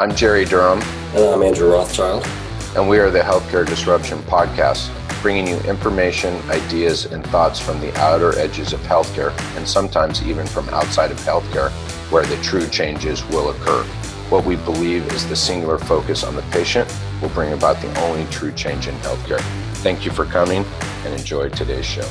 I'm Jerry Durham. And I'm Andrew Rothschild. And we are the Healthcare Disruption Podcast, bringing you information, ideas, and thoughts from the outer edges of healthcare, and sometimes even from outside of healthcare, where the true changes will occur. What we believe is the singular focus on the patient will bring about the only true change in healthcare. Thank you for coming and enjoy today's show.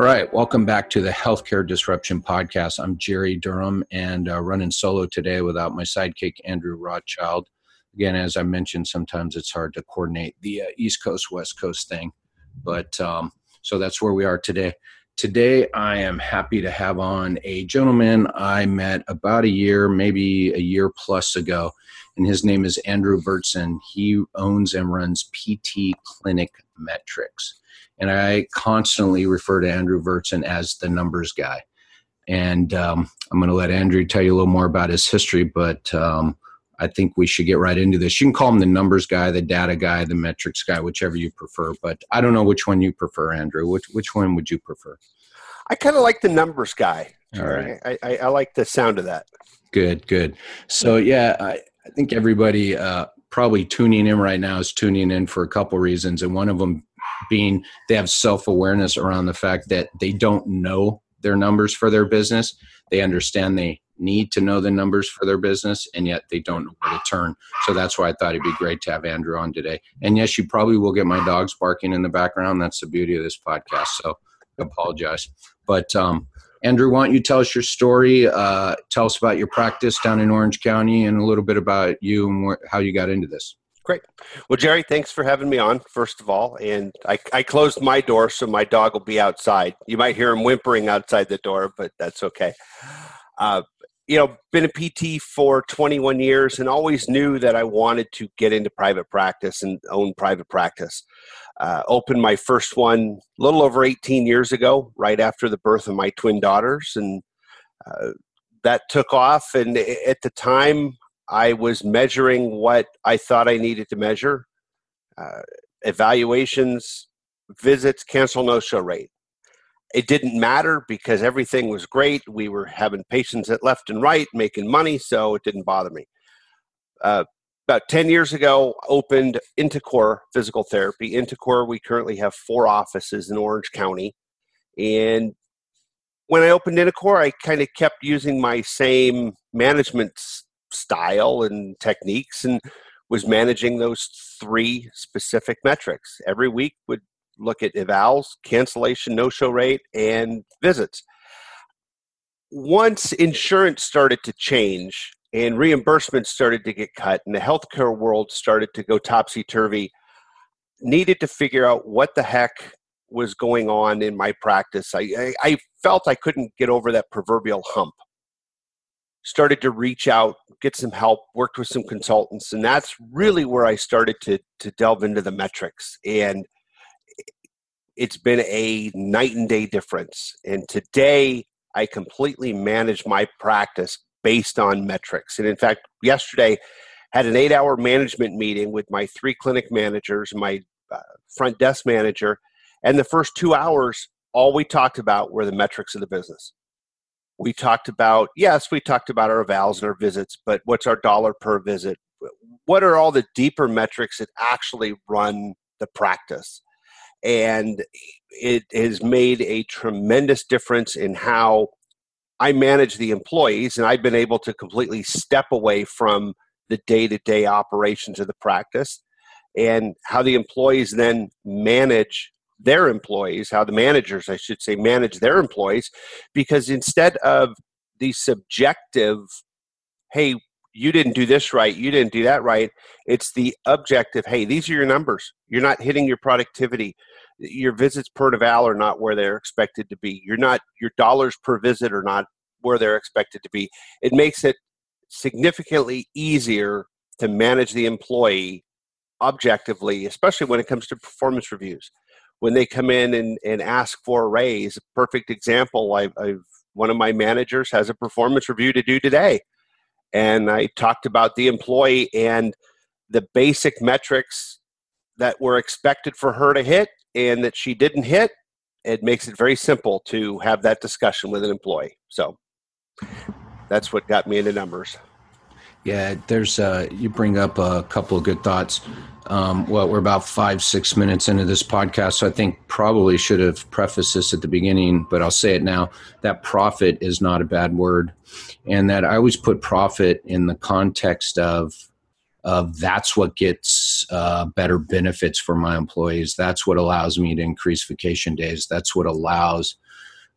All right, welcome back to the Healthcare Disruption Podcast. I'm Jerry Durham and uh, running solo today without my sidekick, Andrew Rothschild. Again, as I mentioned, sometimes it's hard to coordinate the uh, East Coast, West Coast thing, but um, so that's where we are today. Today, I am happy to have on a gentleman I met about a year, maybe a year plus ago, and his name is Andrew Vertson. He owns and runs PT Clinic Metrics and I constantly refer to Andrew Vertson as the numbers guy. And um, I'm going to let Andrew tell you a little more about his history, but um, I think we should get right into this. You can call him the numbers guy, the data guy, the metrics guy, whichever you prefer. But I don't know which one you prefer, Andrew. Which which one would you prefer? I kind of like the numbers guy. All right. I, I, I, like the sound of that. Good, good. So yeah, I, I think everybody uh, probably tuning in right now is tuning in for a couple reasons, and one of them being they have self awareness around the fact that they don't know their numbers for their business. They understand they need to know the numbers for their business, and yet they don't know where to turn. So that's why I thought it'd be great to have Andrew on today. And yes, you probably will get my dogs barking in the background. That's the beauty of this podcast. So I apologize. But um, Andrew, why don't you tell us your story? Uh, tell us about your practice down in Orange County and a little bit about you and where, how you got into this. Great. Well, Jerry, thanks for having me on, first of all. And I, I closed my door so my dog will be outside. You might hear him whimpering outside the door, but that's okay. Uh, you know, been a PT for 21 years and always knew that I wanted to get into private practice and own private practice. Uh, opened my first one a little over 18 years ago, right after the birth of my twin daughters. And uh, that took off. And at the time, I was measuring what I thought I needed to measure uh, evaluations, visits, cancel no show rate. It didn't matter because everything was great. We were having patients at left and right making money, so it didn't bother me. Uh, about 10 years ago, opened Intacore Physical Therapy. Intacore, we currently have four offices in Orange County. And when I opened Intacore, I kind of kept using my same management style and techniques and was managing those three specific metrics. Every week would look at evals, cancellation, no show rate, and visits. Once insurance started to change and reimbursement started to get cut and the healthcare world started to go topsy turvy, needed to figure out what the heck was going on in my practice. I, I, I felt I couldn't get over that proverbial hump started to reach out, get some help, worked with some consultants, and that's really where I started to to delve into the metrics. And it's been a night and day difference. And today I completely manage my practice based on metrics. And in fact, yesterday had an 8-hour management meeting with my three clinic managers, my uh, front desk manager, and the first 2 hours all we talked about were the metrics of the business we talked about yes we talked about our evals and our visits but what's our dollar per visit? What are all the deeper metrics that actually run the practice? And it has made a tremendous difference in how i manage the employees and i've been able to completely step away from the day-to-day operations of the practice and how the employees then manage their employees, how the managers, I should say, manage their employees, because instead of the subjective, hey, you didn't do this right, you didn't do that right, it's the objective, hey, these are your numbers. You're not hitting your productivity. Your visits per eval are not where they're expected to be. You're not, your dollars per visit are not where they're expected to be. It makes it significantly easier to manage the employee objectively, especially when it comes to performance reviews when they come in and, and ask for a raise. Perfect example. I've, I've one of my managers has a performance review to do today, and I talked about the employee and the basic metrics that were expected for her to hit and that she didn't hit. It makes it very simple to have that discussion with an employee. So. that's what got me into numbers. Yeah, there's uh, you bring up a couple of good thoughts. Um, well, we're about five, six minutes into this podcast, so I think probably should have prefaced this at the beginning, but I'll say it now. That profit is not a bad word, and that I always put profit in the context of of that's what gets uh, better benefits for my employees. That's what allows me to increase vacation days. That's what allows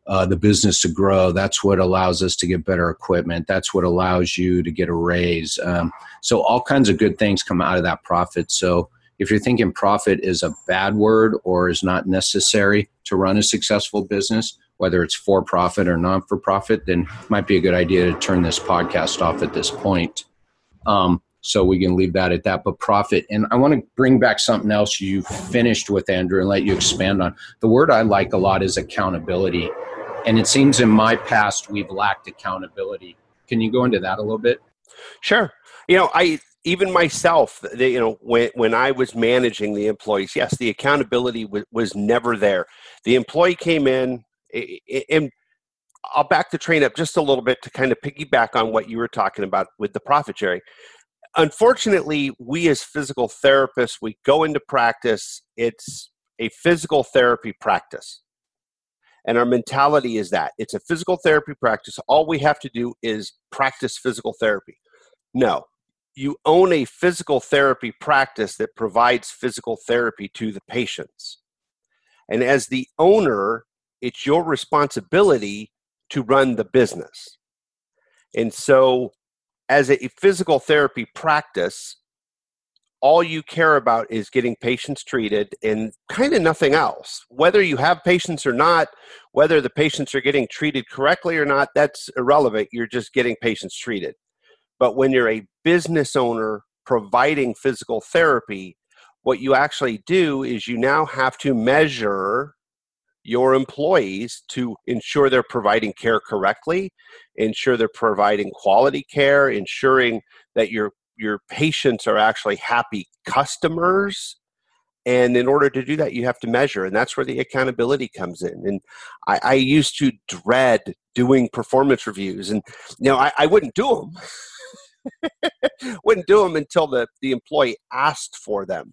uh, the business to grow. That's what allows us to get better equipment. That's what allows you to get a raise. Um, so all kinds of good things come out of that profit. So if you're thinking profit is a bad word or is not necessary to run a successful business, whether it's for profit or non for profit, then might be a good idea to turn this podcast off at this point. Um, so we can leave that at that. But profit, and I want to bring back something else you finished with, Andrew, and let you expand on. The word I like a lot is accountability. And it seems in my past we've lacked accountability. Can you go into that a little bit? Sure. You know, I even myself, you know, when when I was managing the employees, yes, the accountability was, was never there. The employee came in, and I'll back the train up just a little bit to kind of piggyback on what you were talking about with the profit sharing. Unfortunately, we as physical therapists, we go into practice. It's a physical therapy practice. And our mentality is that it's a physical therapy practice. All we have to do is practice physical therapy. No, you own a physical therapy practice that provides physical therapy to the patients. And as the owner, it's your responsibility to run the business. And so, as a physical therapy practice, all you care about is getting patients treated and kind of nothing else. Whether you have patients or not, whether the patients are getting treated correctly or not, that's irrelevant. You're just getting patients treated. But when you're a business owner providing physical therapy, what you actually do is you now have to measure your employees to ensure they're providing care correctly, ensure they're providing quality care, ensuring that you're your patients are actually happy customers and in order to do that you have to measure and that's where the accountability comes in and i, I used to dread doing performance reviews and you know i, I wouldn't do them wouldn't do them until the, the employee asked for them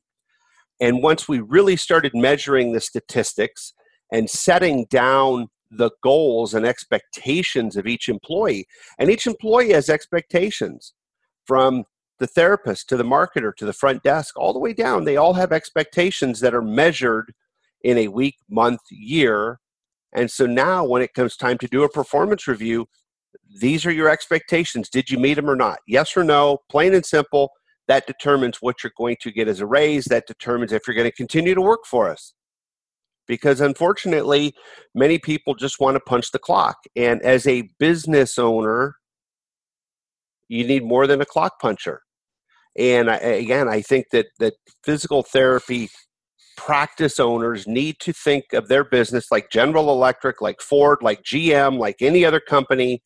and once we really started measuring the statistics and setting down the goals and expectations of each employee and each employee has expectations from the therapist to the marketer to the front desk, all the way down, they all have expectations that are measured in a week, month, year. And so now, when it comes time to do a performance review, these are your expectations. Did you meet them or not? Yes or no, plain and simple. That determines what you're going to get as a raise. That determines if you're going to continue to work for us. Because unfortunately, many people just want to punch the clock. And as a business owner, you need more than a clock puncher. And I, again, I think that that physical therapy practice owners need to think of their business like General Electric, like Ford, like GM, like any other company.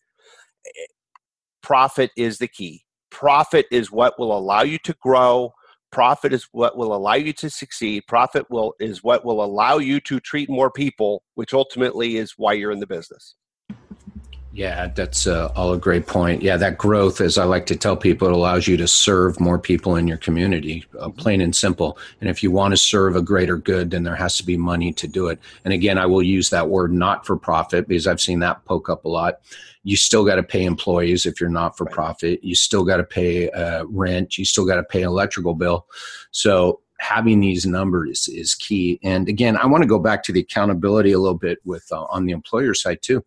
Profit is the key. Profit is what will allow you to grow. Profit is what will allow you to succeed. Profit will is what will allow you to treat more people, which ultimately is why you're in the business. Yeah, that's uh, all a great point. Yeah, that growth, as I like to tell people, it allows you to serve more people in your community, uh, mm-hmm. plain and simple. And if you want to serve a greater good, then there has to be money to do it. And again, I will use that word not for profit because I've seen that poke up a lot. You still got to pay employees if you're not for profit. You still got to pay uh, rent. You still got to pay electrical bill. So having these numbers is key. And again, I want to go back to the accountability a little bit with uh, on the employer side too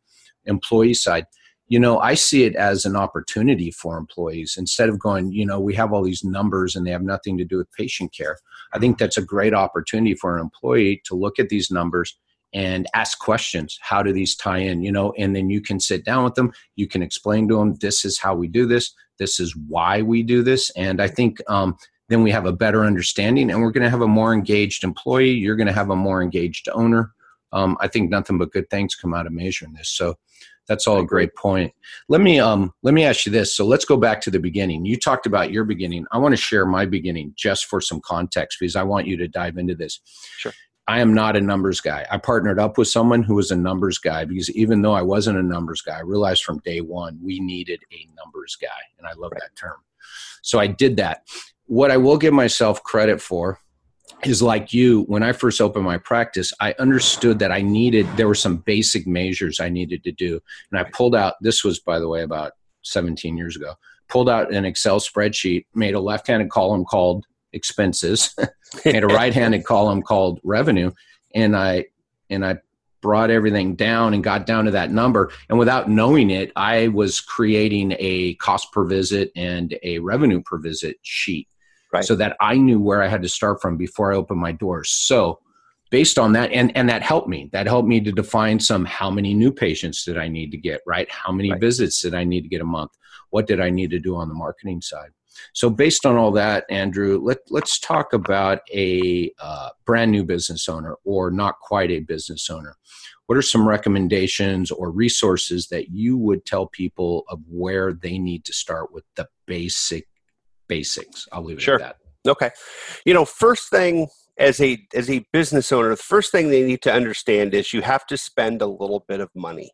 employee side you know i see it as an opportunity for employees instead of going you know we have all these numbers and they have nothing to do with patient care. I think that's a great opportunity for an employee to look at these numbers and ask questions. How do these tie in you know and then you can sit down with them. You can explain to them this is how we do this. This is why we do this. And i think um, then we have a better understanding and we're going to have a more engaged employee. You're going to have a more engaged owner um, i think nothing but good things come out of measuring this so that's all a great point. Let me um let me ask you this. So let's go back to the beginning. You talked about your beginning. I want to share my beginning just for some context because I want you to dive into this. Sure. I am not a numbers guy. I partnered up with someone who was a numbers guy because even though I wasn't a numbers guy, I realized from day one we needed a numbers guy. And I love right. that term. So I did that. What I will give myself credit for is like you, when I first opened my practice, I understood that I needed, there were some basic measures I needed to do. And I pulled out, this was, by the way, about 17 years ago, pulled out an Excel spreadsheet, made a left handed column called expenses, made a right handed column called revenue. And I, and I brought everything down and got down to that number. And without knowing it, I was creating a cost per visit and a revenue per visit sheet right. so that I knew where I had to start from before I opened my doors. So based on that, and, and that helped me. That helped me to define some how many new patients did I need to get, right? How many right. visits did I need to get a month? What did I need to do on the marketing side? So based on all that, Andrew, let, let's talk about a uh, brand new business owner or not quite a business owner. What are some recommendations or resources that you would tell people of where they need to start with the basic basics. I'll leave it sure. at that. Okay. You know, first thing as a as a business owner, the first thing they need to understand is you have to spend a little bit of money.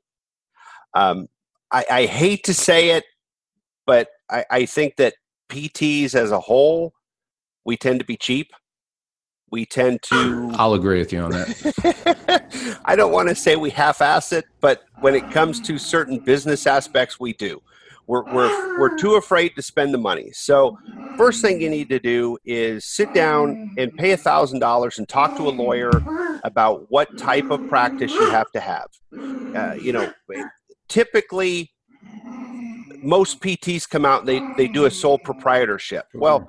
Um, I, I hate to say it, but I, I think that PTs as a whole, we tend to be cheap. We tend to. I'll agree with you on that. I don't want to say we half ass it, but when it comes to certain business aspects, we do. We're, we're, we're too afraid to spend the money. So, first thing you need to do is sit down and pay $1,000 and talk to a lawyer about what type of practice you have to have. Uh, you know, typically, most PTs come out and they, they do a sole proprietorship. Well,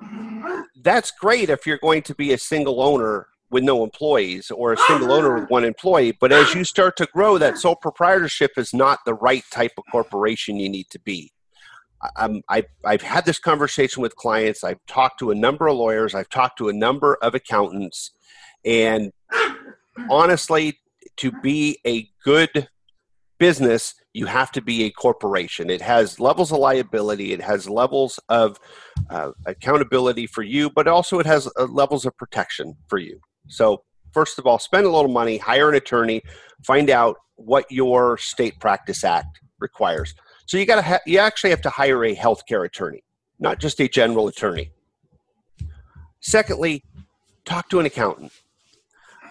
that's great if you're going to be a single owner with no employees or a single owner with one employee. But as you start to grow, that sole proprietorship is not the right type of corporation you need to be. I'm, I've, I've had this conversation with clients. I've talked to a number of lawyers. I've talked to a number of accountants. And honestly, to be a good business, you have to be a corporation. It has levels of liability, it has levels of uh, accountability for you, but also it has uh, levels of protection for you. So, first of all, spend a little money, hire an attorney, find out what your state practice act requires. So you got to ha- you actually have to hire a healthcare attorney, not just a general attorney. Secondly, talk to an accountant.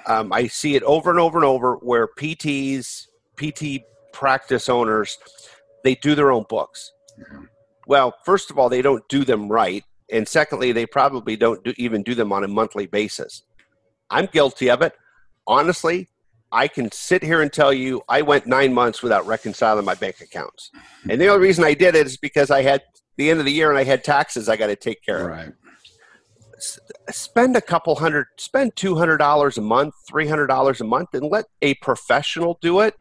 Um, I see it over and over and over where PTs, PT practice owners, they do their own books. Well, first of all, they don't do them right, and secondly, they probably don't do, even do them on a monthly basis. I'm guilty of it. Honestly, I can sit here and tell you I went nine months without reconciling my bank accounts. And the only reason I did it is because I had the end of the year and I had taxes I got to take care of. Right. Spend a couple hundred, spend $200 a month, $300 a month, and let a professional do it.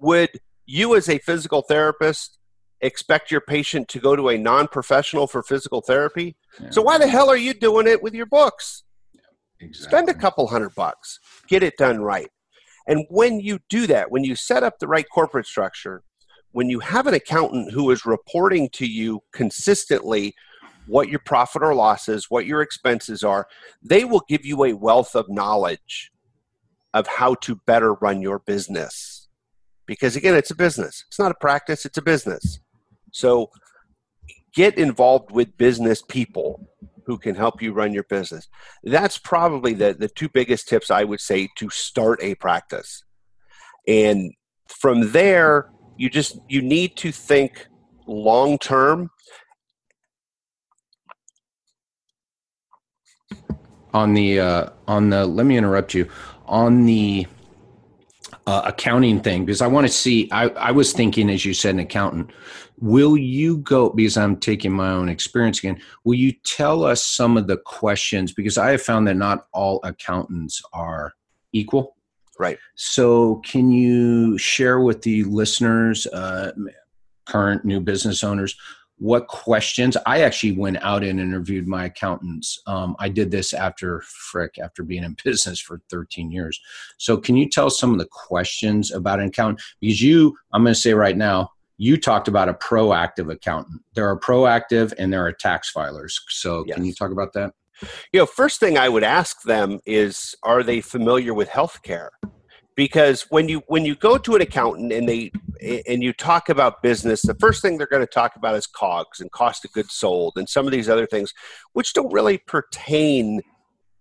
Would you, as a physical therapist, expect your patient to go to a non professional for physical therapy? Yeah. So, why the hell are you doing it with your books? Exactly. Spend a couple hundred bucks, get it done right. And when you do that, when you set up the right corporate structure, when you have an accountant who is reporting to you consistently what your profit or loss is, what your expenses are, they will give you a wealth of knowledge of how to better run your business. Because again, it's a business. It's not a practice, it's a business. So get involved with business people who can help you run your business. That's probably the, the two biggest tips I would say to start a practice. And from there, you just you need to think long term on the uh, on the let me interrupt you on the uh, accounting thing because I want to see. I, I was thinking, as you said, an accountant. Will you go, because I'm taking my own experience again, will you tell us some of the questions? Because I have found that not all accountants are equal. Right. So, can you share with the listeners, uh, current new business owners, what questions i actually went out and interviewed my accountants um, i did this after frick after being in business for 13 years so can you tell some of the questions about an accountant because you i'm going to say right now you talked about a proactive accountant. There are proactive and there are tax filers. So yes. can you talk about that? You know, first thing I would ask them is, are they familiar with healthcare? Because when you when you go to an accountant and they and you talk about business, the first thing they're going to talk about is COGS and cost of goods sold and some of these other things, which don't really pertain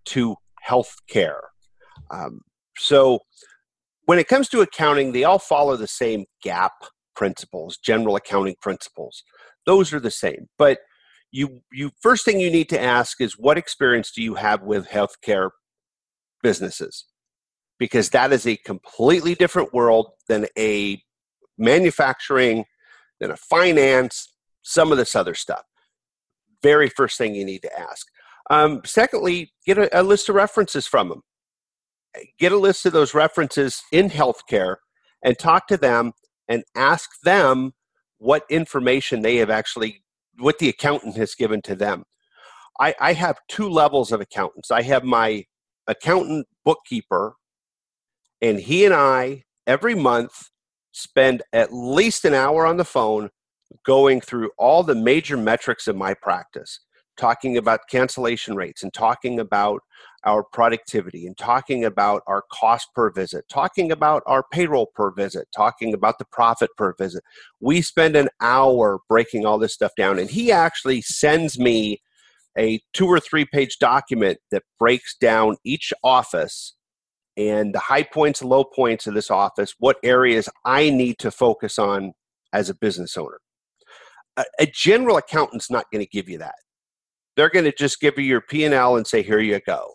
to healthcare. Um, so when it comes to accounting, they all follow the same GAAP principles, general accounting principles. Those are the same. But you you first thing you need to ask is what experience do you have with healthcare businesses? Because that is a completely different world than a manufacturing, then a finance, some of this other stuff. Very first thing you need to ask. Um, secondly, get a, a list of references from them. Get a list of those references in healthcare and talk to them and ask them what information they have actually, what the accountant has given to them. I, I have two levels of accountants. I have my accountant bookkeeper, and he and I every month spend at least an hour on the phone going through all the major metrics of my practice talking about cancellation rates and talking about our productivity and talking about our cost per visit, talking about our payroll per visit, talking about the profit per visit. We spend an hour breaking all this stuff down, and he actually sends me a two or three page document that breaks down each office and the high points and low points of this office, what areas I need to focus on as a business owner. A, a general accountant's not going to give you that they're going to just give you your P&L and say, here you go.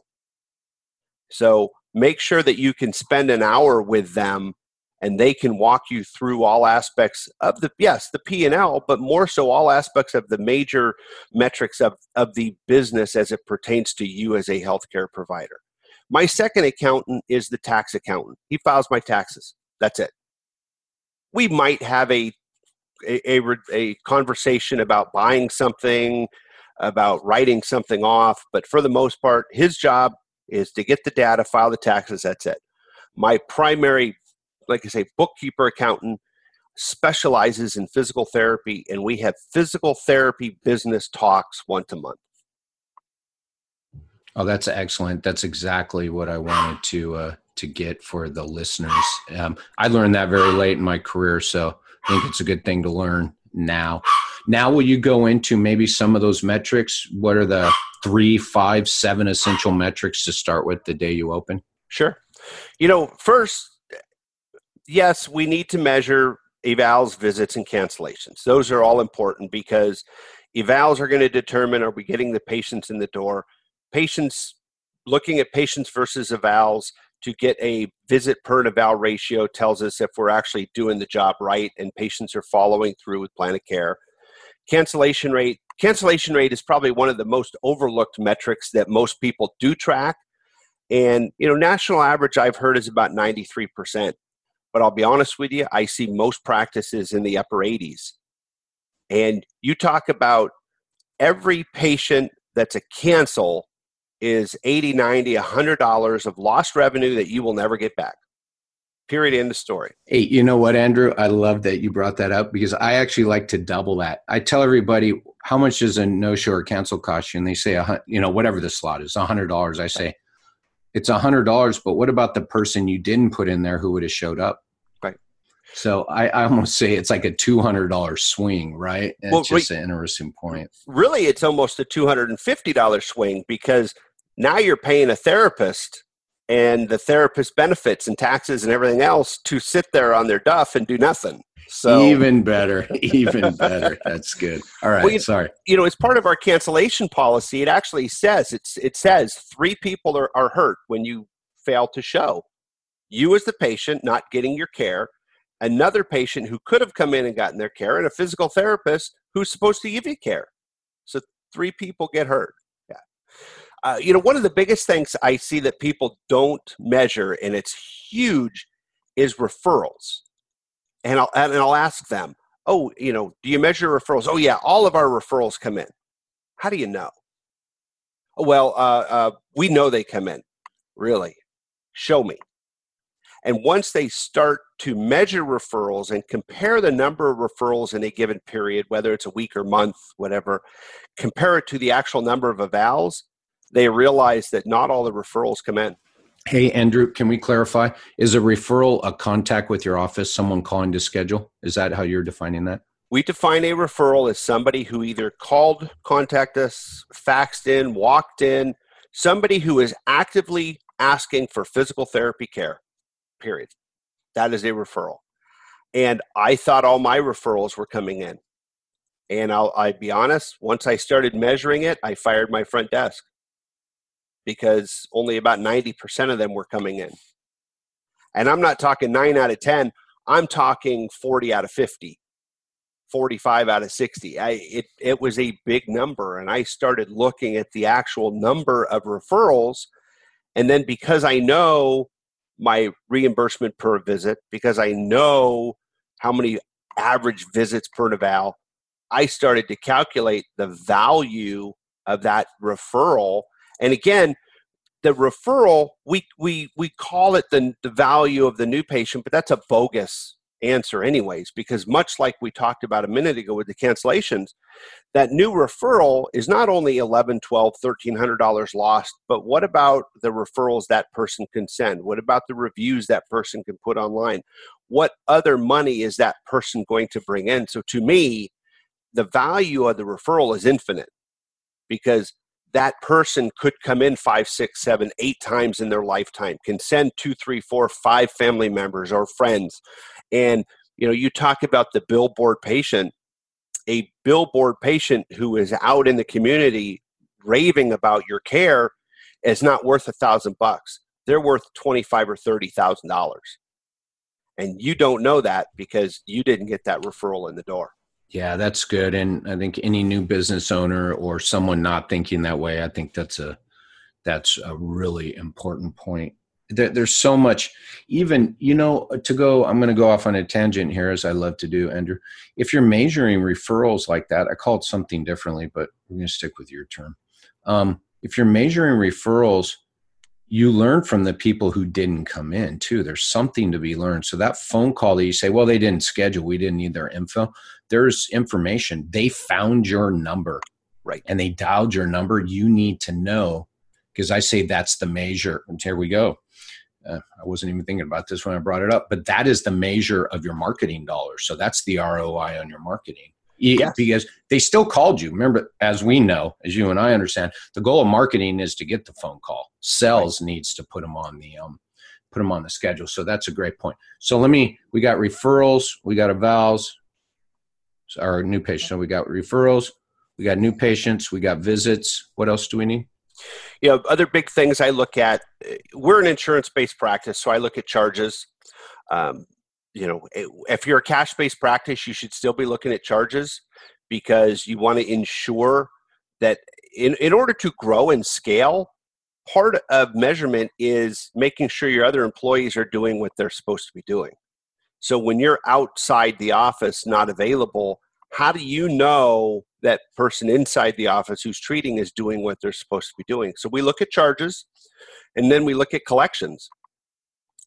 So make sure that you can spend an hour with them and they can walk you through all aspects of the yes the p&l but more so all aspects of the major metrics of, of the business as it pertains to you as a healthcare provider my second accountant is the tax accountant he files my taxes that's it we might have a a, a, a conversation about buying something about writing something off, but for the most part, his job is to get the data, file the taxes, that's it. My primary, like I say, bookkeeper accountant specializes in physical therapy, and we have physical therapy business talks once a month. Oh, that's excellent. That's exactly what I wanted to uh, to get for the listeners. Um, I learned that very late in my career, so I think it's a good thing to learn now. Now, will you go into maybe some of those metrics? What are the three, five, seven essential metrics to start with the day you open? Sure. You know, first, yes, we need to measure evals, visits, and cancellations. Those are all important because evals are going to determine are we getting the patients in the door. Patients, looking at patients versus evals to get a visit per eval ratio tells us if we're actually doing the job right and patients are following through with plan of care. Cancellation rate cancellation rate is probably one of the most overlooked metrics that most people do track. And you know national average i've heard is about 93% but i'll be honest with you i see most practices in the upper 80s and you talk about every patient that's a cancel is 80 90 100 dollars of lost revenue that you will never get back Period. End of story. Hey, you know what, Andrew? I love that you brought that up because I actually like to double that. I tell everybody how much does a no show or cancel cost you, and they say, you know, whatever the slot is, a hundred dollars. I say, it's a hundred dollars, but what about the person you didn't put in there who would have showed up? Right. So I, I almost say it's like a two hundred dollar swing, right? And well, it's just an interesting point. Really, it's almost a two hundred and fifty dollar swing because now you're paying a therapist and the therapist benefits and taxes and everything else to sit there on their duff and do nothing. So even better, even better. That's good. All right, well, you, sorry. You know, as part of our cancellation policy, it actually says it's it says three people are, are hurt when you fail to show. You as the patient not getting your care, another patient who could have come in and gotten their care, and a physical therapist who's supposed to give you care. So three people get hurt. Uh, you know, one of the biggest things I see that people don't measure, and it's huge, is referrals. And I'll and I'll ask them, "Oh, you know, do you measure referrals?" "Oh, yeah, all of our referrals come in." How do you know? Well, uh, uh, we know they come in. Really? Show me. And once they start to measure referrals and compare the number of referrals in a given period, whether it's a week or month, whatever, compare it to the actual number of evals, they realize that not all the referrals come in. Hey, Andrew, can we clarify? Is a referral a contact with your office, someone calling to schedule? Is that how you're defining that? We define a referral as somebody who either called, contact us, faxed in, walked in, somebody who is actively asking for physical therapy care, period. That is a referral. And I thought all my referrals were coming in. And I'll, I'd be honest, once I started measuring it, I fired my front desk because only about 90% of them were coming in. And I'm not talking 9 out of 10, I'm talking 40 out of 50, 45 out of 60. I, it, it was a big number. And I started looking at the actual number of referrals. And then because I know my reimbursement per visit, because I know how many average visits per eval, I started to calculate the value of that referral and again, the referral, we, we, we call it the, the value of the new patient, but that's a bogus answer anyways because much like we talked about a minute ago with the cancellations that new referral is not only 11 12 1300 dollars lost but what about the referrals that person can send? What about the reviews that person can put online? What other money is that person going to bring in? So to me the value of the referral is infinite because that person could come in five, six, seven, eight times in their lifetime, can send two, three, four, five family members or friends. And, you know, you talk about the billboard patient, a billboard patient who is out in the community raving about your care is not worth a thousand bucks. They're worth twenty-five or thirty thousand dollars. And you don't know that because you didn't get that referral in the door. Yeah, that's good. And I think any new business owner or someone not thinking that way, I think that's a that's a really important point. there's so much, even you know, to go. I'm going to go off on a tangent here, as I love to do, Andrew. If you're measuring referrals like that, I call it something differently, but we're going to stick with your term. Um, if you're measuring referrals you learn from the people who didn't come in too. There's something to be learned. So that phone call that you say, well, they didn't schedule, we didn't need their info. There's information. They found your number. Right. And they dialed your number. You need to know because I say that's the measure. And here we go. Uh, I wasn't even thinking about this when I brought it up, but that is the measure of your marketing dollars. So that's the ROI on your marketing yes. because they still called you. Remember, as we know, as you and I understand, the goal of marketing is to get the phone call. Sales right. needs to put them on the um, put them on the schedule. So that's a great point. So let me. We got referrals. We got Our new patients. So we got referrals. We got new patients. We got visits. What else do we need? You know, other big things I look at. We're an insurance-based practice, so I look at charges. Um, you know if you're a cash based practice you should still be looking at charges because you want to ensure that in, in order to grow and scale part of measurement is making sure your other employees are doing what they're supposed to be doing so when you're outside the office not available how do you know that person inside the office who's treating is doing what they're supposed to be doing so we look at charges and then we look at collections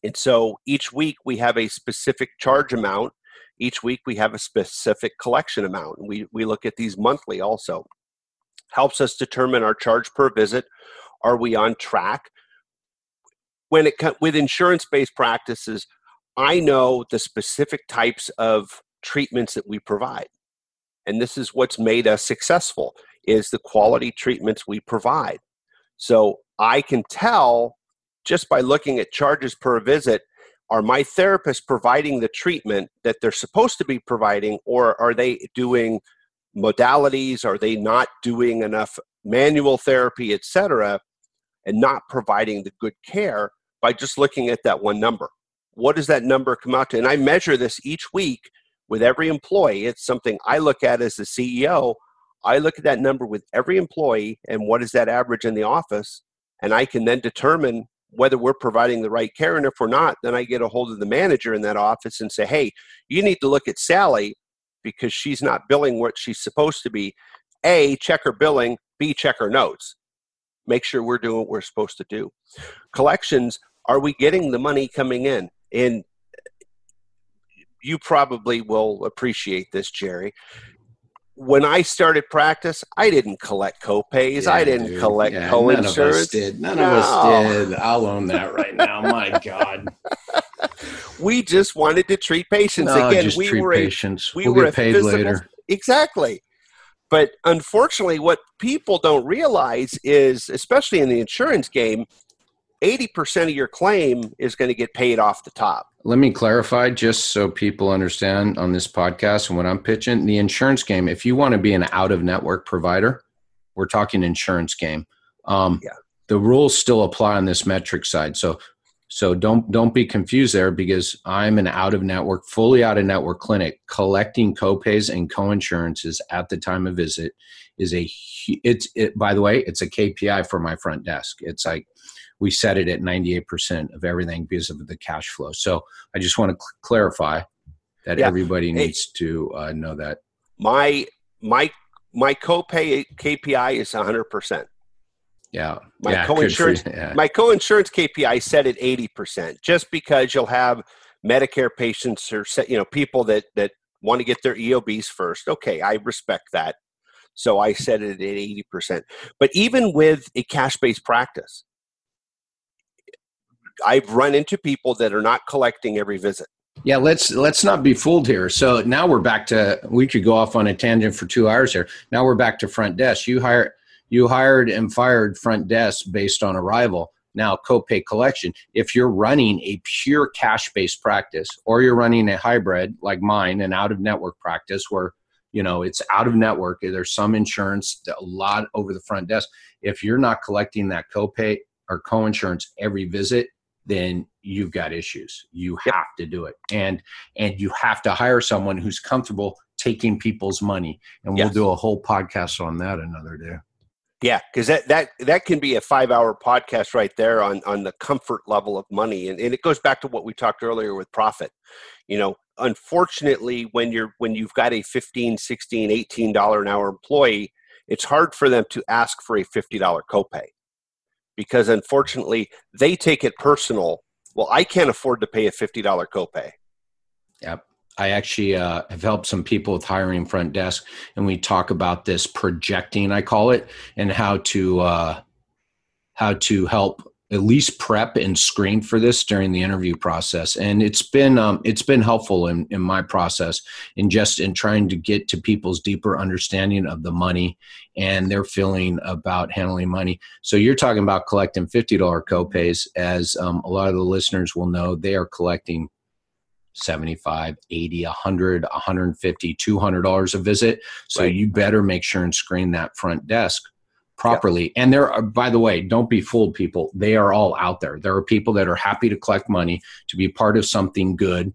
and so each week we have a specific charge amount. Each week we have a specific collection amount. We, we look at these monthly also. Helps us determine our charge per visit. Are we on track? When it with insurance-based practices, I know the specific types of treatments that we provide. And this is what's made us successful is the quality treatments we provide. So I can tell just by looking at charges per visit are my therapists providing the treatment that they're supposed to be providing or are they doing modalities? Are they not doing enough manual therapy etc and not providing the good care by just looking at that one number? What does that number come out to? And i measure this each week with every employee it's something i look at as the ceo i look at that number with every employee and what is that average in the office and i can then determine whether we're providing the right care. And if we're not, then I get a hold of the manager in that office and say, hey, you need to look at Sally because she's not billing what she's supposed to be. A, check her billing. B, check her notes. Make sure we're doing what we're supposed to do. Collections, are we getting the money coming in? And you probably will appreciate this, Jerry. when I started practice, I didn't collect copays. Yeah, I didn't dude. collect yeah, co-insurance. None of us did. None no. of us did. I'll own that right now. My God. we just wanted to treat patients. No, Again, we were patients. A, we we'll were paid physical, later. Exactly. But unfortunately, what people don't realize is, especially in the insurance game, 80% of your claim is going to get paid off the top. Let me clarify just so people understand on this podcast and what I'm pitching. The insurance game, if you want to be an out of network provider, we're talking insurance game. Um, yeah. The rules still apply on this metric side. So so don't don't be confused there because I'm an out of network, fully out of network clinic. Collecting copays and coinsurances at the time of visit is a it's it, by the way it's a KPI for my front desk. It's like we set it at 98% of everything because of the cash flow. So I just want to cl- clarify that yeah. everybody needs to uh, know that. My my my copay KPI is 100%. Yeah. My yeah, co-insurance yeah. my co-insurance KPI set at 80% just because you'll have Medicare patients or you know people that that want to get their EOBs first. Okay, I respect that. So I set it at 80%. But even with a cash-based practice, I've run into people that are not collecting every visit. Yeah, let's let's not be fooled here. So now we're back to we could go off on a tangent for two hours here. Now we're back to front desk. You hire you hired and fired front desk based on arrival. Now copay collection. If you're running a pure cash based practice or you're running a hybrid like mine, an out of network practice where you know it's out of network, there's some insurance, a lot over the front desk. If you're not collecting that copay or co-insurance every visit, then you've got issues. You have yep. to do it. And and you have to hire someone who's comfortable taking people's money. And we'll do a whole podcast on that another day. Yeah, because that, that that can be a five hour podcast right there on on the comfort level of money. And, and it goes back to what we talked earlier with profit. You know, unfortunately when you're when you've got a 15, 16, 18 dollar an hour employee, it's hard for them to ask for a fifty dollar copay because unfortunately they take it personal. Well, I can't afford to pay a $50 copay. Yep. I actually uh, have helped some people with hiring front desk, and we talk about this projecting, I call it, and how to uh, how to help at least prep and screen for this during the interview process. And it's been um, it's been helpful in, in my process in just in trying to get to people's deeper understanding of the money and their feeling about handling money. So you're talking about collecting $50 copays. As um, a lot of the listeners will know they are collecting 75 80 100 150 200 dollars a visit. So right. you better make sure and screen that front desk properly. Yeah. And there are, by the way, don't be fooled, people. They are all out there. There are people that are happy to collect money to be part of something good,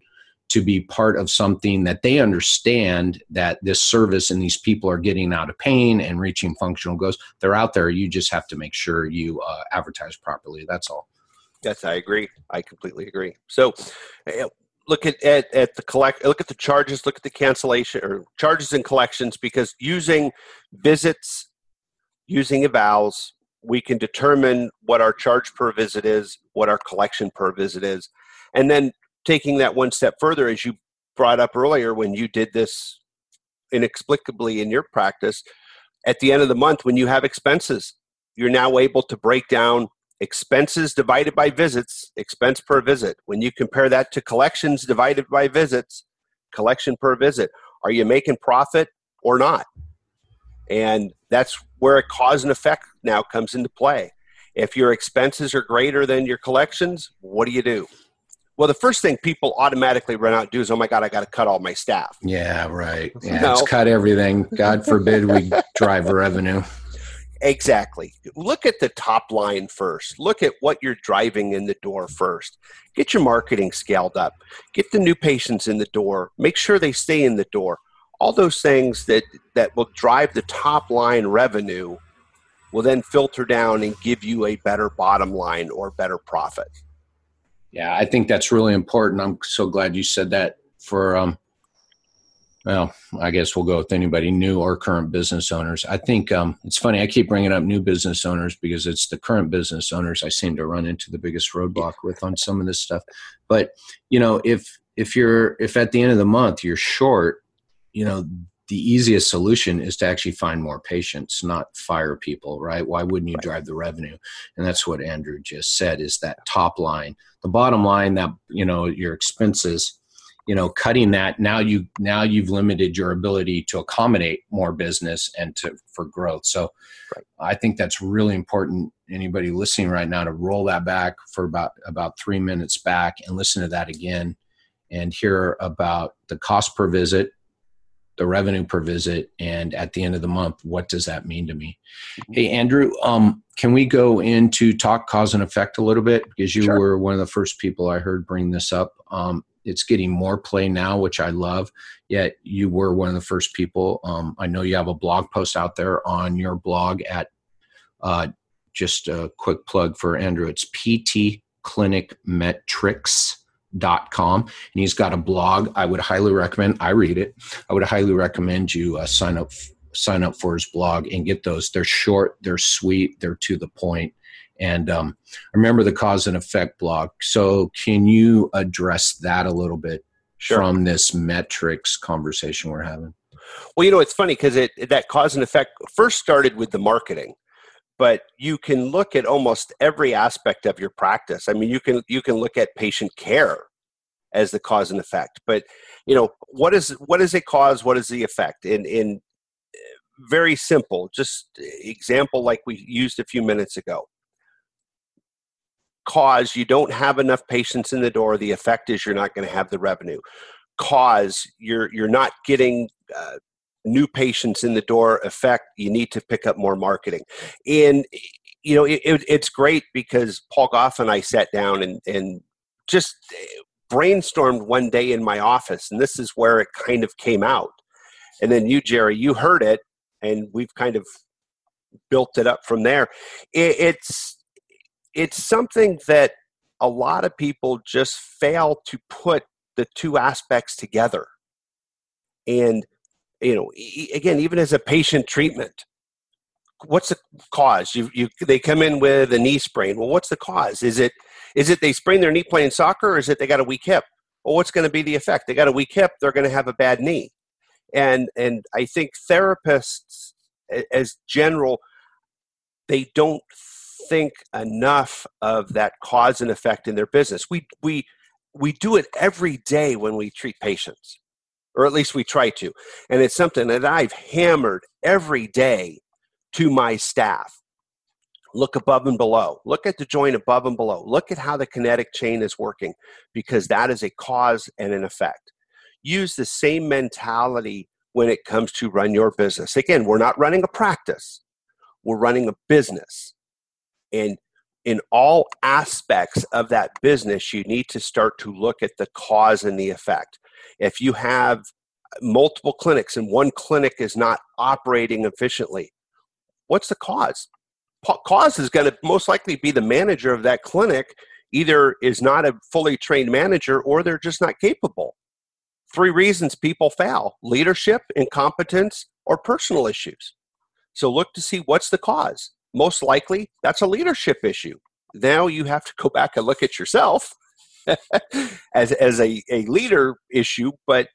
to be part of something that they understand that this service and these people are getting out of pain and reaching functional goals. They're out there. You just have to make sure you uh, advertise properly. That's all. Yes, I agree. I completely agree. So, eh, look at, at, at the collect look at the charges look at the cancellation or charges and collections because using visits using evals, we can determine what our charge per visit is, what our collection per visit is. And then taking that one step further, as you brought up earlier when you did this inexplicably in your practice, at the end of the month, when you have expenses, you're now able to break down expenses divided by visits, expense per visit. When you compare that to collections divided by visits, collection per visit, are you making profit or not? And that's where a cause and effect now comes into play. If your expenses are greater than your collections, what do you do? Well, the first thing people automatically run out and do is, oh my God, I got to cut all my staff. Yeah, right. Yeah, no. cut everything. God forbid we drive revenue. Exactly. Look at the top line first. Look at what you're driving in the door first. Get your marketing scaled up. Get the new patients in the door. Make sure they stay in the door all those things that that will drive the top line revenue will then filter down and give you a better bottom line or better profit. Yeah i think that's really important. I'm so glad you said that for um well i guess we'll go with anybody new or current business owners. I think um, it's funny i keep bringing up new business owners because it's the current business owners i seem to run into the biggest roadblock with on some of this stuff. But you know if if you're if at the end of the month you're short you know the easiest solution is to actually find more patients, not fire people, right? Why wouldn't you drive the revenue? And that's what Andrew just said is that top line. The bottom line that, you know, your expenses, you know, cutting that now you now you've limited your ability to accommodate more business and to for growth. So right. I think that's really important. Anybody listening right now to roll that back for about about three minutes back and listen to that again and hear about the cost per visit the revenue per visit and at the end of the month what does that mean to me? Mm-hmm. hey andrew um, can we go into talk cause and effect a little bit? Because you sure. were one of the first people i heard bring this up. Um, it's getting more play now which i love yet you were one of the first people um, i know you have a blog post out there on your blog at uh, just a quick plug for andrew. It's pt clinic metrics dot com and he's got a blog. I would highly recommend i read it. I would highly recommend you uh, sign up sign up for his blog and get those. They're short they're sweet they're to the point. And um, remember the cause and effect blog. So can you address that a little bit sure. from this metrics conversation we're having? Well you know it's funny because it that cause and effect first started with the marketing but you can look at almost every aspect of your practice. I mean you can you can look at patient care as the cause and effect but you know what is what is a cause what is the effect? In in very simple just example like we used a few minutes ago. Cause you don't have enough patients in the door the effect is you're not going to have the revenue. Cause you're you're not getting uh, new patients in the door effect you need to pick up more marketing. And you know it, it, it's great because paul Gough and i sat down and, and just eh, brainstormed one day in my office and this is where it kind of came out. And then you jerry you heard it and we've kind of built it up from there. It, it's it's something that a lot of people just fail to put the two aspects together. And you know again even as a patient treatment what's the cause? You, you they come in with a knee sprain. Well what's the cause? Is it is it they sprain their knee playing soccer or is it they got a weak hip? Well what's going to be the effect? They got a weak hip they're going to have a bad knee. And and i think therapists as general they don't think enough of that cause and effect in their business. We we we do it every day when we treat patients or at least we try to. And it's something that I've hammered every day to my staff. Look above and below. Look at the joint above and below. Look at how the kinetic chain is working because that is a cause and an effect. Use the same mentality when it comes to run your business. Again, we're not running a practice, we're running a business. And in all aspects of that business, you need to start to look at the cause and the effect. If you have multiple clinics and one clinic is not operating efficiently, what's the cause? Cause is going to most likely be the manager of that clinic either is not a fully trained manager or they're just not capable. Three reasons people fail leadership, incompetence, or personal issues. So look to see what's the cause. Most likely, that's a leadership issue. Now you have to go back and look at yourself as as a, a leader issue, but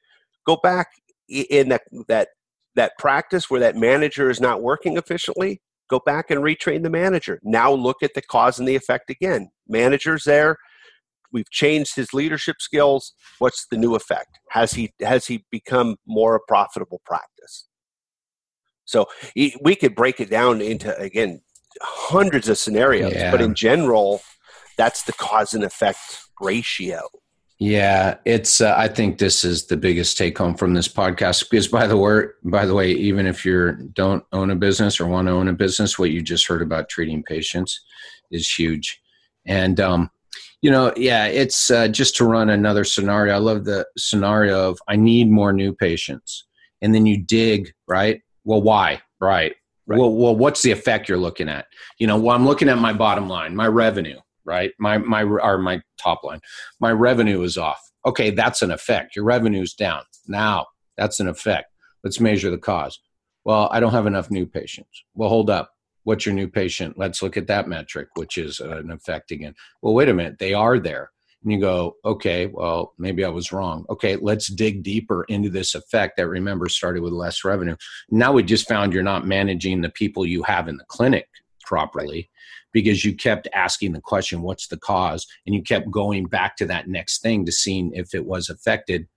go back in that that that practice where that manager is not working efficiently, go back and retrain the manager. Now look at the cause and the effect again. Manager's there. We've changed his leadership skills. What's the new effect? Has he has he become more a profitable practice? So we could break it down into again hundreds of scenarios, yeah. but in general, that's the cause and effect ratio. Yeah, it's. Uh, I think this is the biggest take home from this podcast. Because by the way, by the way, even if you don't own a business or want to own a business, what you just heard about treating patients is huge. And um, you know, yeah, it's uh, just to run another scenario. I love the scenario of I need more new patients, and then you dig right. Well, why? Right. right. Well, well, what's the effect you're looking at? You know, well, I'm looking at my bottom line, my revenue right? My my or my top line, my revenue is off. Okay, that's an effect. Your revenue's down. Now that's an effect. Let's measure the cause. Well, I don't have enough new patients. Well, hold up. What's your new patient? Let's look at that metric, which is an effect again. Well, wait a minute. They are there. and you go, okay, well, maybe I was wrong. Okay, let's dig deeper into this effect that remember started with less revenue. Now we just found you're not managing the people you have in the clinic properly because you kept asking the question, what's the cause? And you kept going back to that next thing to see if it was affected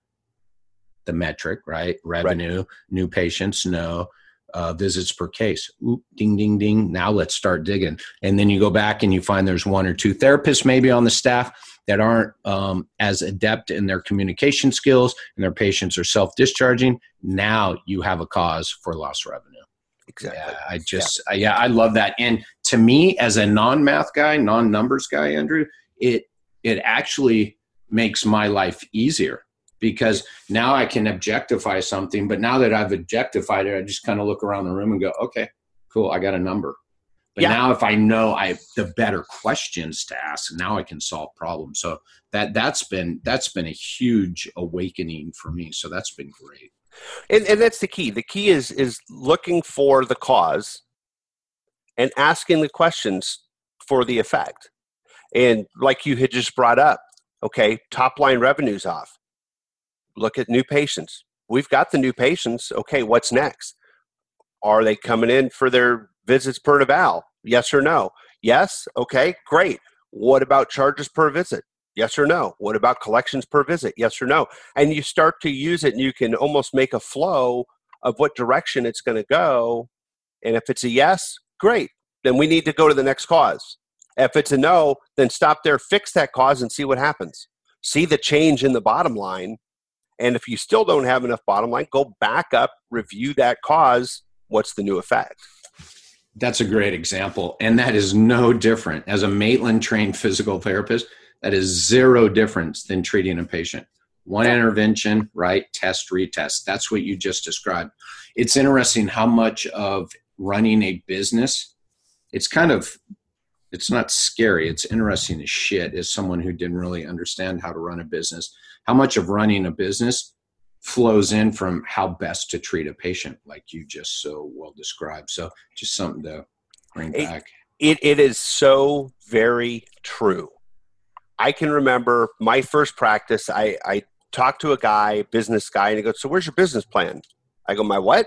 the metric, right? Revenue, right. new patients, no uh, visits per case. Oop, ding, ding, ding. Now let's start digging. And then you go back and you find there's one or two therapists maybe on the staff that aren't um, as adept in their communication skills and their patients are self discharging. Now you have a cause for lost revenue. Exactly. Yeah, I just, yeah. I, yeah, I love that. And to me, as a non math guy, non numbers guy, Andrew, it, it actually makes my life easier because now I can objectify something. But now that I've objectified it, I just kind of look around the room and go, okay, cool, I got a number. But yeah. now if I know I the better questions to ask, now I can solve problems. So that that's been that's been a huge awakening for me. So that's been great. And, and that's the key. The key is is looking for the cause and asking the questions for the effect. And like you had just brought up, okay, top line revenues off look at new patients. We've got the new patients. Okay, what's next? Are they coming in for their visits per eval? Yes or no? Yes. Okay, great. What about charges per visit? Yes or no? What about collections per visit? Yes or no? And you start to use it and you can almost make a flow of what direction it's going to go. And if it's a yes, great. Then we need to go to the next cause. If it's a no, then stop there, fix that cause, and see what happens. See the change in the bottom line and if you still don't have enough bottom line, go back up, review that cause. What's the new effect? That's a great example. And that is no different. As a Maitland trained physical therapist, that is zero difference than treating a patient. One intervention, right? Test, retest. That's what you just described. It's interesting how much of running a business, it's kind of it's not scary. It's interesting as shit as someone who didn't really understand how to run a business. How much of running a business flows in from how best to treat a patient like you just so well described. So just something to bring it, back. it, it is so very true. I can remember my first practice i i talked to a guy business guy and he goes so where's your business plan? I go my what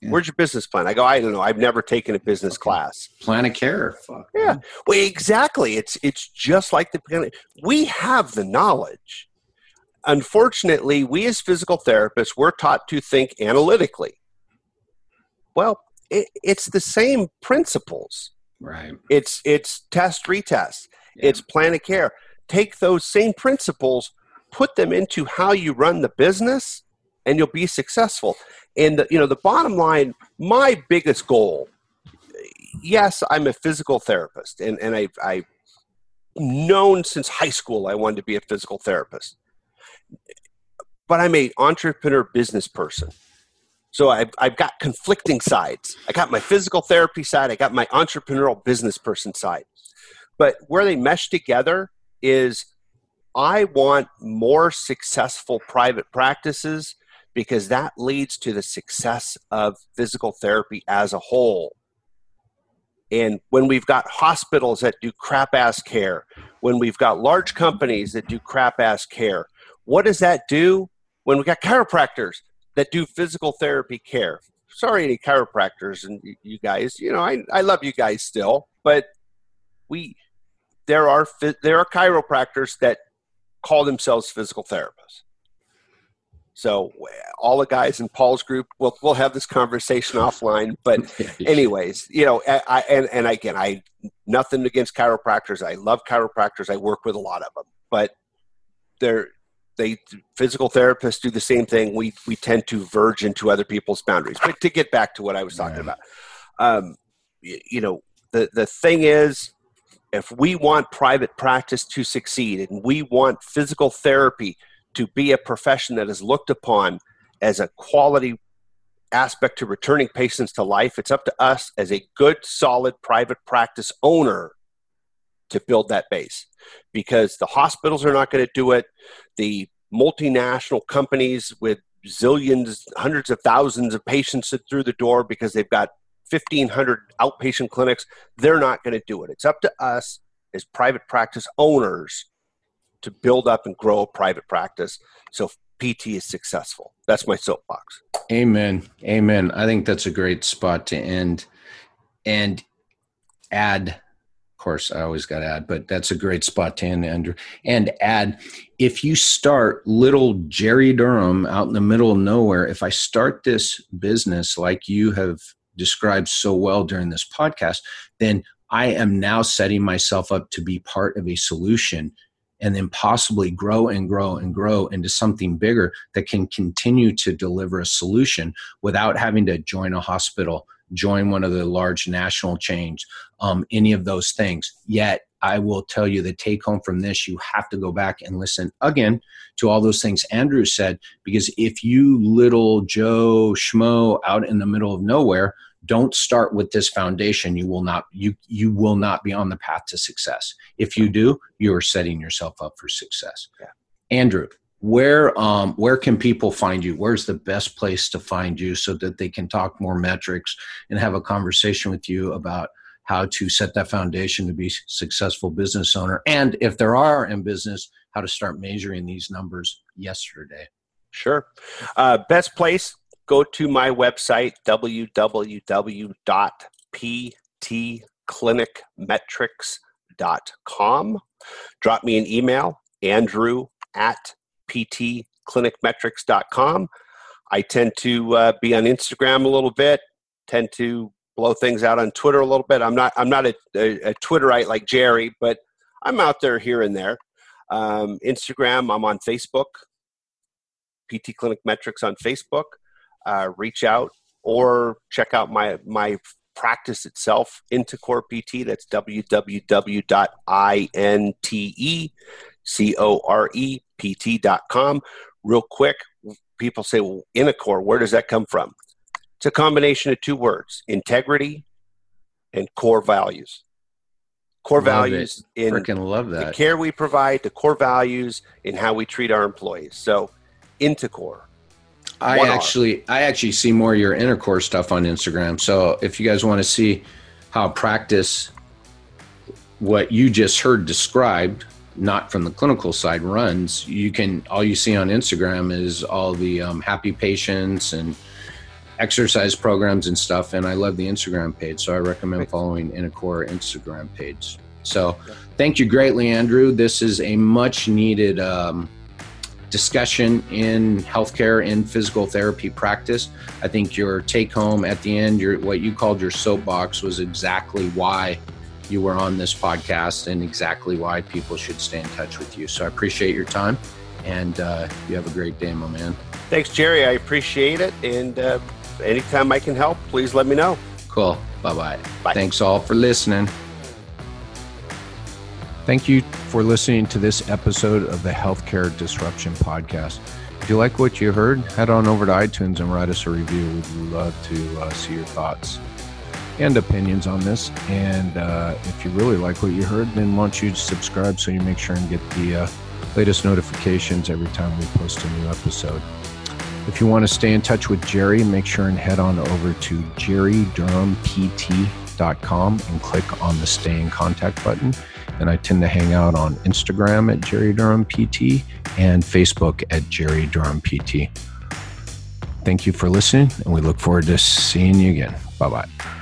yeah. Where's your business plan? I go, I don't know. I've never taken a business okay. class. Plan of care. Fuck. Yeah. Well, exactly. It's it's just like the we have the knowledge unfortunately, we as physical therapists, we're taught to think analytically. Well, it, it's the same principles. Right. It's it's test retest. Yeah. It's plan of care. Take those same principles, put them into how you run the business, and you'll be successful. And the, you know the bottom line, my biggest goal. Yes, I'm a physical therapist, and and I I known since high school I wanted to be a physical therapist but I'm a entrepreneur business person. So I've, I've got conflicting sides. I got my physical therapy side. I got my entrepreneurial business person side. But where they mesh together is I want more successful private practices because that leads to the success of physical therapy as a whole. And when we've got hospitals that do crap ass care, when we've got large companies that do crap ass care, what does that do when we got chiropractors that do physical therapy care? Sorry, any chiropractors and you guys, you know, I, I love you guys still, but we there are there are chiropractors that call themselves physical therapists. So all the guys in Paul's group, we'll we'll have this conversation offline. But anyways, you know, I, and and again, I nothing against chiropractors. I love chiropractors. I work with a lot of them, but they're they physical therapists do the same thing. We we tend to verge into other people's boundaries. But to get back to what I was talking yeah. about, um, you, you know, the the thing is, if we want private practice to succeed, and we want physical therapy to be a profession that is looked upon as a quality aspect to returning patients to life, it's up to us as a good, solid private practice owner to build that base because the hospitals are not going to do it. The multinational companies with zillions, hundreds of thousands of patients through the door because they've got 1,500 outpatient clinics, they're not going to do it. It's up to us as private practice owners to build up and grow a private practice so PT is successful. That's my soapbox. Amen. Amen. I think that's a great spot to end and add. Of course, I always got to add, but that's a great spot to end, Andrew. And add, if you start little Jerry Durham out in the middle of nowhere, if I start this business like you have described so well during this podcast, then I am now setting myself up to be part of a solution and then possibly grow and grow and grow into something bigger that can continue to deliver a solution without having to join a hospital, join one of the large national chains, um, any of those things. Yet, I will tell you the take home from this you have to go back and listen again to all those things Andrew said, because if you little Joe Schmo out in the middle of nowhere, don't start with this foundation. You will not you you will not be on the path to success. If you do you are setting yourself up for success. Yeah. andrew where um where can people find you? Where's the best place to find you so that they can talk more metrics and have a conversation with you about how to set that foundation to be successful business owner? And if there are in business how to start measuring these numbers yesterday? Sure. Uh, best place go to my website, www.ptclinicmetrics.com. Drop me an email, andrew at ptclinicmetrics.com. I tend to uh, be on Instagram a little bit, tend to blow things out on Twitter a little bit. I'm not, I'm not a, a, a Twitterite like Jerry, but I'm out there here and there. Um, Instagram, I'm on Facebook, PT Clinic Metrics on Facebook uh, reach out or check out my my practice itself Intecore PT. That's www.intecorept.com. Real quick, people say, well, Intecore, where does that come from? It's a combination of two words integrity and core values. Core love values it. in Freaking love that. the care we provide, the core values in how we treat our employees. So, Intecore I actually I actually see more of your Intecore's stuff on Instagram. So if you guys want to see how practice what you just heard described, not from the clinical side, runs, you can all you see on Instagram is all the um, happy patients and exercise programs and stuff. And I love the Instagram page, so I recommend following Intecore Instagram page. So thank you greatly, Andrew. This is a much needed. Um, discussion in healthcare in physical therapy practice. I think your take home at the end, your what you called your soapbox was exactly why you were on this podcast and exactly why people should stay in touch with you. So I appreciate your time and uh, you have a great day, my man. Thanks, Jerry. I appreciate it. And uh, anytime I can help, please let me know. Cool. Bye-bye. Bye. Thanks all for listening. Thank you for listening to this episode of the Healthcare Disruption Podcast. If you like what you heard, head on over to iTunes and write us a review. We'd love to uh, see your thoughts and opinions on this. And uh, if you really like what you heard, then why don't you subscribe so you make sure and get the uh, latest notifications every time we post a new episode. If you want to stay in touch with Jerry, make sure and head on over to jerrydurhampt.com and click on the Stay in Contact button and I tend to hang out on Instagram at Jerry Durham PT and Facebook at Jerry Durham PT. Thank you for listening, and we look forward to seeing you again. Bye bye.